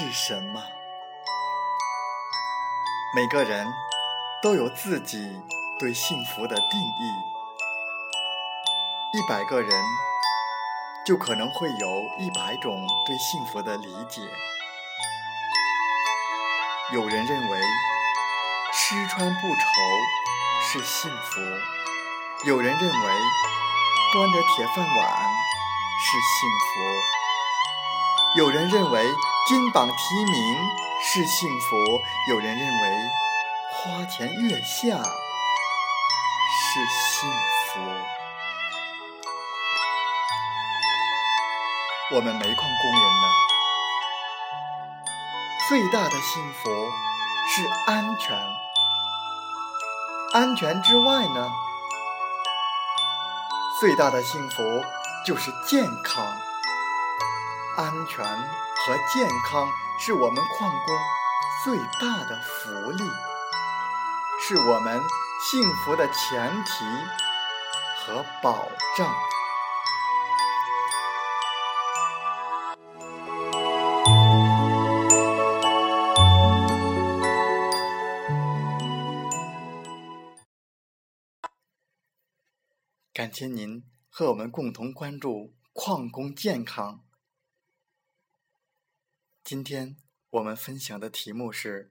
是什么？每个人都有自己对幸福的定义。一百个人就可能会有一百种对幸福的理解。有人认为吃穿不愁是幸福，有人认为端着铁饭碗是幸福。有人认为金榜题名是幸福，有人认为花前月下是幸福。我们煤矿工人呢？最大的幸福是安全，安全之外呢？最大的幸福就是健康。安全和健康是我们矿工最大的福利，是我们幸福的前提和保障。感谢您和我们共同关注矿工健康。今天我们分享的题目是：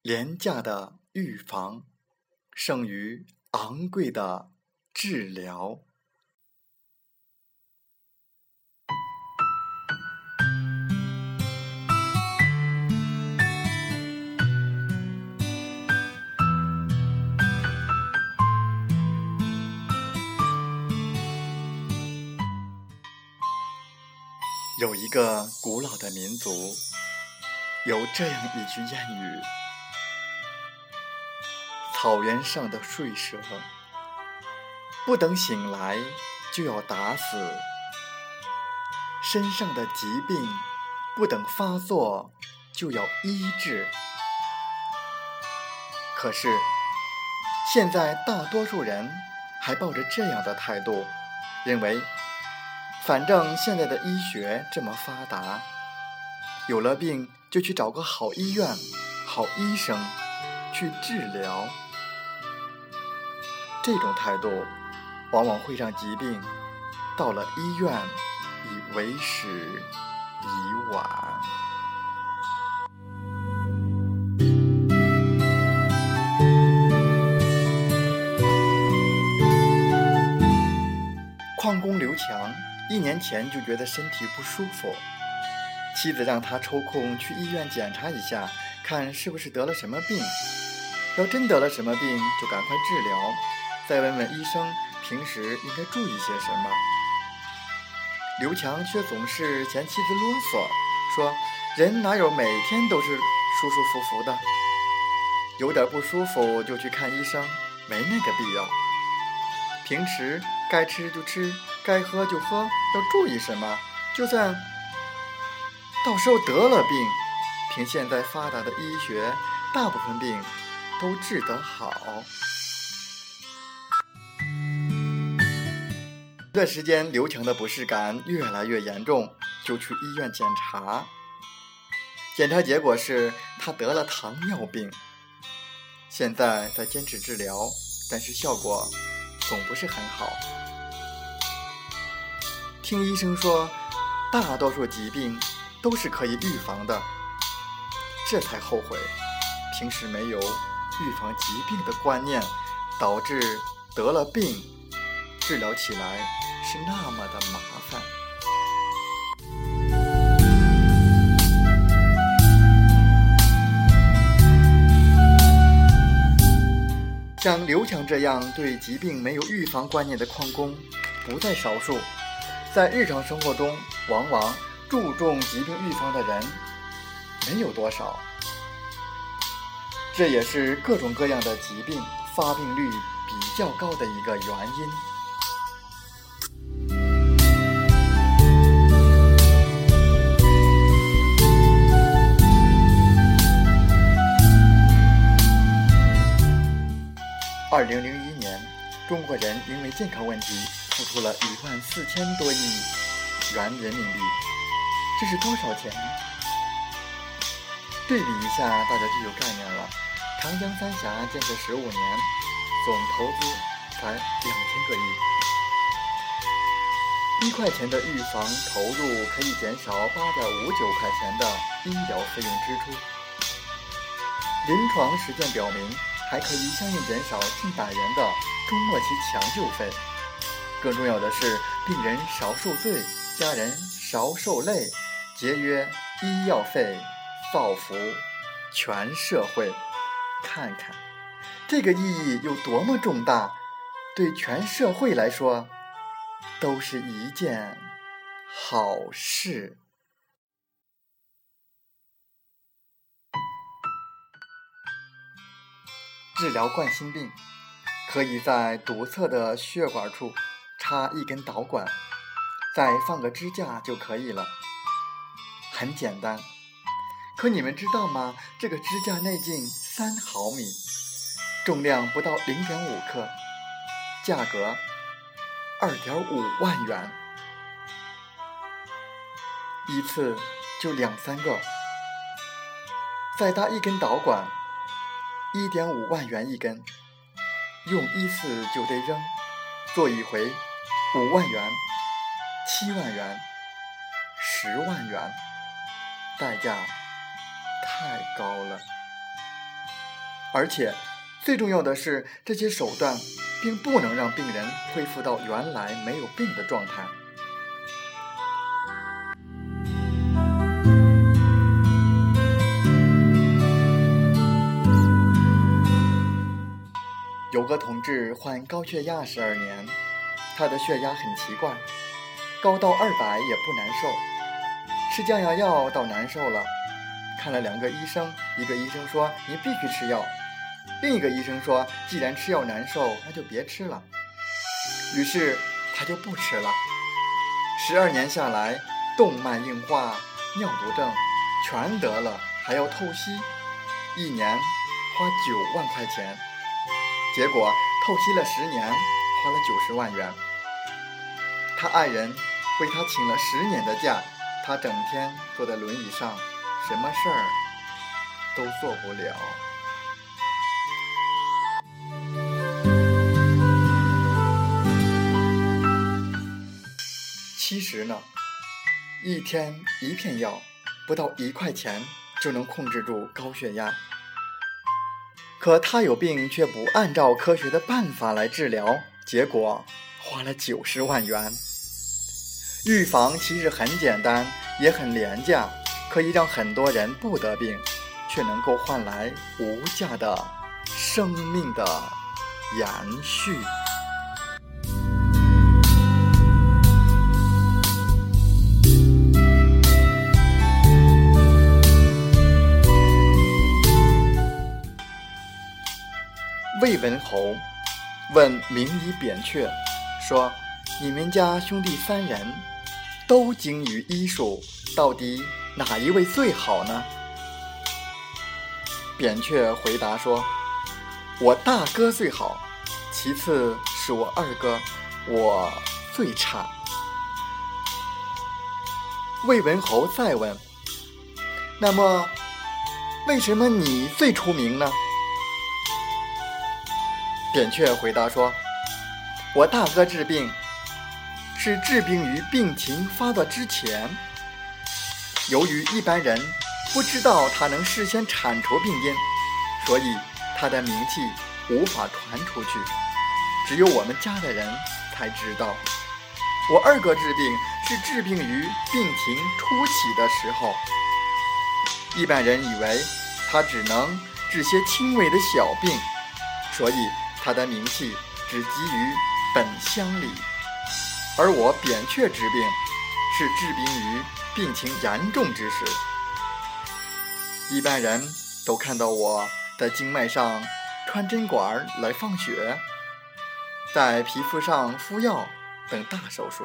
廉价的预防胜于昂贵的治疗。有一个古老的民族，有这样一句谚语：“草原上的睡蛇，不等醒来就要打死；身上的疾病，不等发作就要医治。”可是，现在大多数人还抱着这样的态度，认为。反正现在的医学这么发达，有了病就去找个好医院、好医生去治疗。这种态度往往会让疾病到了医院已为时已晚。矿工刘强。一年前就觉得身体不舒服，妻子让他抽空去医院检查一下，看是不是得了什么病。要真得了什么病，就赶快治疗，再问问医生平时应该注意些什么。刘强却总是嫌妻子啰嗦，说人哪有每天都是舒舒服服的？有点不舒服就去看医生，没那个必要。平时该吃就吃，该喝就喝，要注意什么？就算到时候得了病，凭现在发达的医学，大部分病都治得好。这段时间，刘强的不适感越来越严重，就去医院检查。检查结果是他得了糖尿病，现在在坚持治疗，但是效果。总不是很好。听医生说，大多数疾病都是可以预防的，这才后悔平时没有预防疾病的观念，导致得了病，治疗起来是那么的麻烦。像刘强这样对疾病没有预防观念的矿工不在少数，在日常生活中，往往注重疾病预防的人没有多少，这也是各种各样的疾病发病率比较高的一个原因。二零零一年，中国人因为健康问题付出了一万四千多亿元人民币，这是多少钱？对比一下，大家就有概念了。长江三峡建设十五年，总投资才两千个亿。一块钱的预防投入可以减少八点五九块钱的医疗费用支出。临床实践表明，还可以相应减少近百元的中末期抢救费。更重要的是，病人少受罪，家人少受累，节约医药费，造福全社会。看看，这个意义有多么重大，对全社会来说。都是一件好事。治疗冠心病，可以在堵塞的血管处插一根导管，再放个支架就可以了，很简单。可你们知道吗？这个支架内径三毫米，重量不到零点五克，价格。二点五万元，一次就两三个，再搭一根导管，一点五万元一根，用一次就得扔，做一回五万元、七万元、十万元，代价太高了，而且最重要的是这些手段。并不能让病人恢复到原来没有病的状态。有个同志患高血压十二年，他的血压很奇怪，高到二百也不难受，吃降压药倒难受了。看了两个医生，一个医生说：“你必须吃药。”另一个医生说：“既然吃药难受，那就别吃了。”于是他就不吃了。十二年下来，动脉硬化、尿毒症全得了，还要透析，一年花九万块钱。结果透析了十年，花了九十万元。他爱人为他请了十年的假，他整天坐在轮椅上，什么事儿都做不了。其实呢，一天一片药，不到一块钱就能控制住高血压。可他有病却不按照科学的办法来治疗，结果花了九十万元。预防其实很简单，也很廉价，可以让很多人不得病，却能够换来无价的生命的延续。魏文侯问名医扁鹊说：“你们家兄弟三人都精于医术，到底哪一位最好呢？”扁鹊回答说：“我大哥最好，其次是我二哥，我最差。”魏文侯再问：“那么，为什么你最出名呢？”扁鹊回答说：“我大哥治病是治病于病情发作之前，由于一般人不知道他能事先铲除病因，所以他的名气无法传出去，只有我们家的人才知道。我二哥治病是治病于病情初起的时候，一般人以为他只能治些轻微的小病，所以。”他的名气只基于本乡里，而我扁鹊治病是治病于病情严重之时。一般人都看到我在经脉上穿针管来放血，在皮肤上敷药等大手术，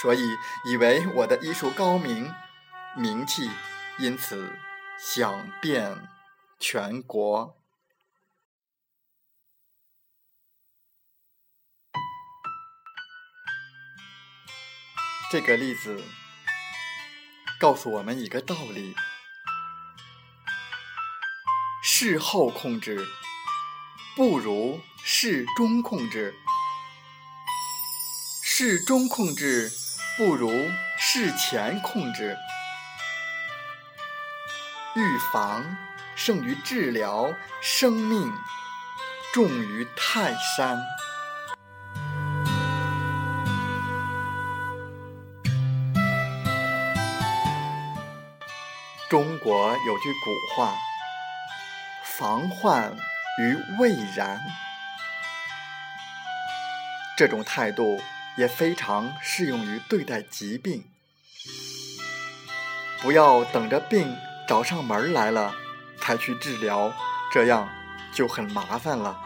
所以以为我的医术高明，名气因此响遍全国。这个例子告诉我们一个道理：事后控制不如事中控制，事中控制不如事前控制，预防胜于治疗，生命重于泰山。中国有句古话：“防患于未然。”这种态度也非常适用于对待疾病。不要等着病找上门来了才去治疗，这样就很麻烦了。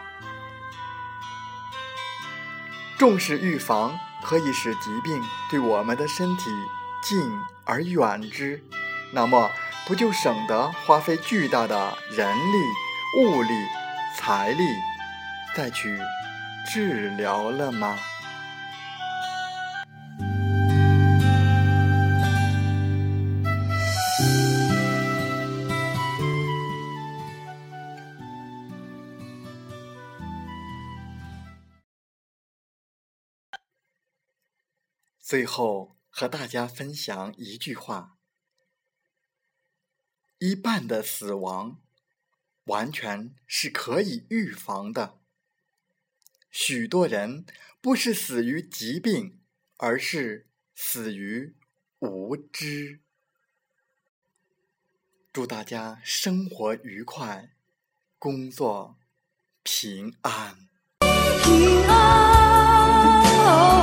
重视预防，可以使疾病对我们的身体敬而远之。那么。不就省得花费巨大的人力、物力、财力再去治疗了吗？最后和大家分享一句话。一半的死亡，完全是可以预防的。许多人不是死于疾病，而是死于无知。祝大家生活愉快，工作平安。平安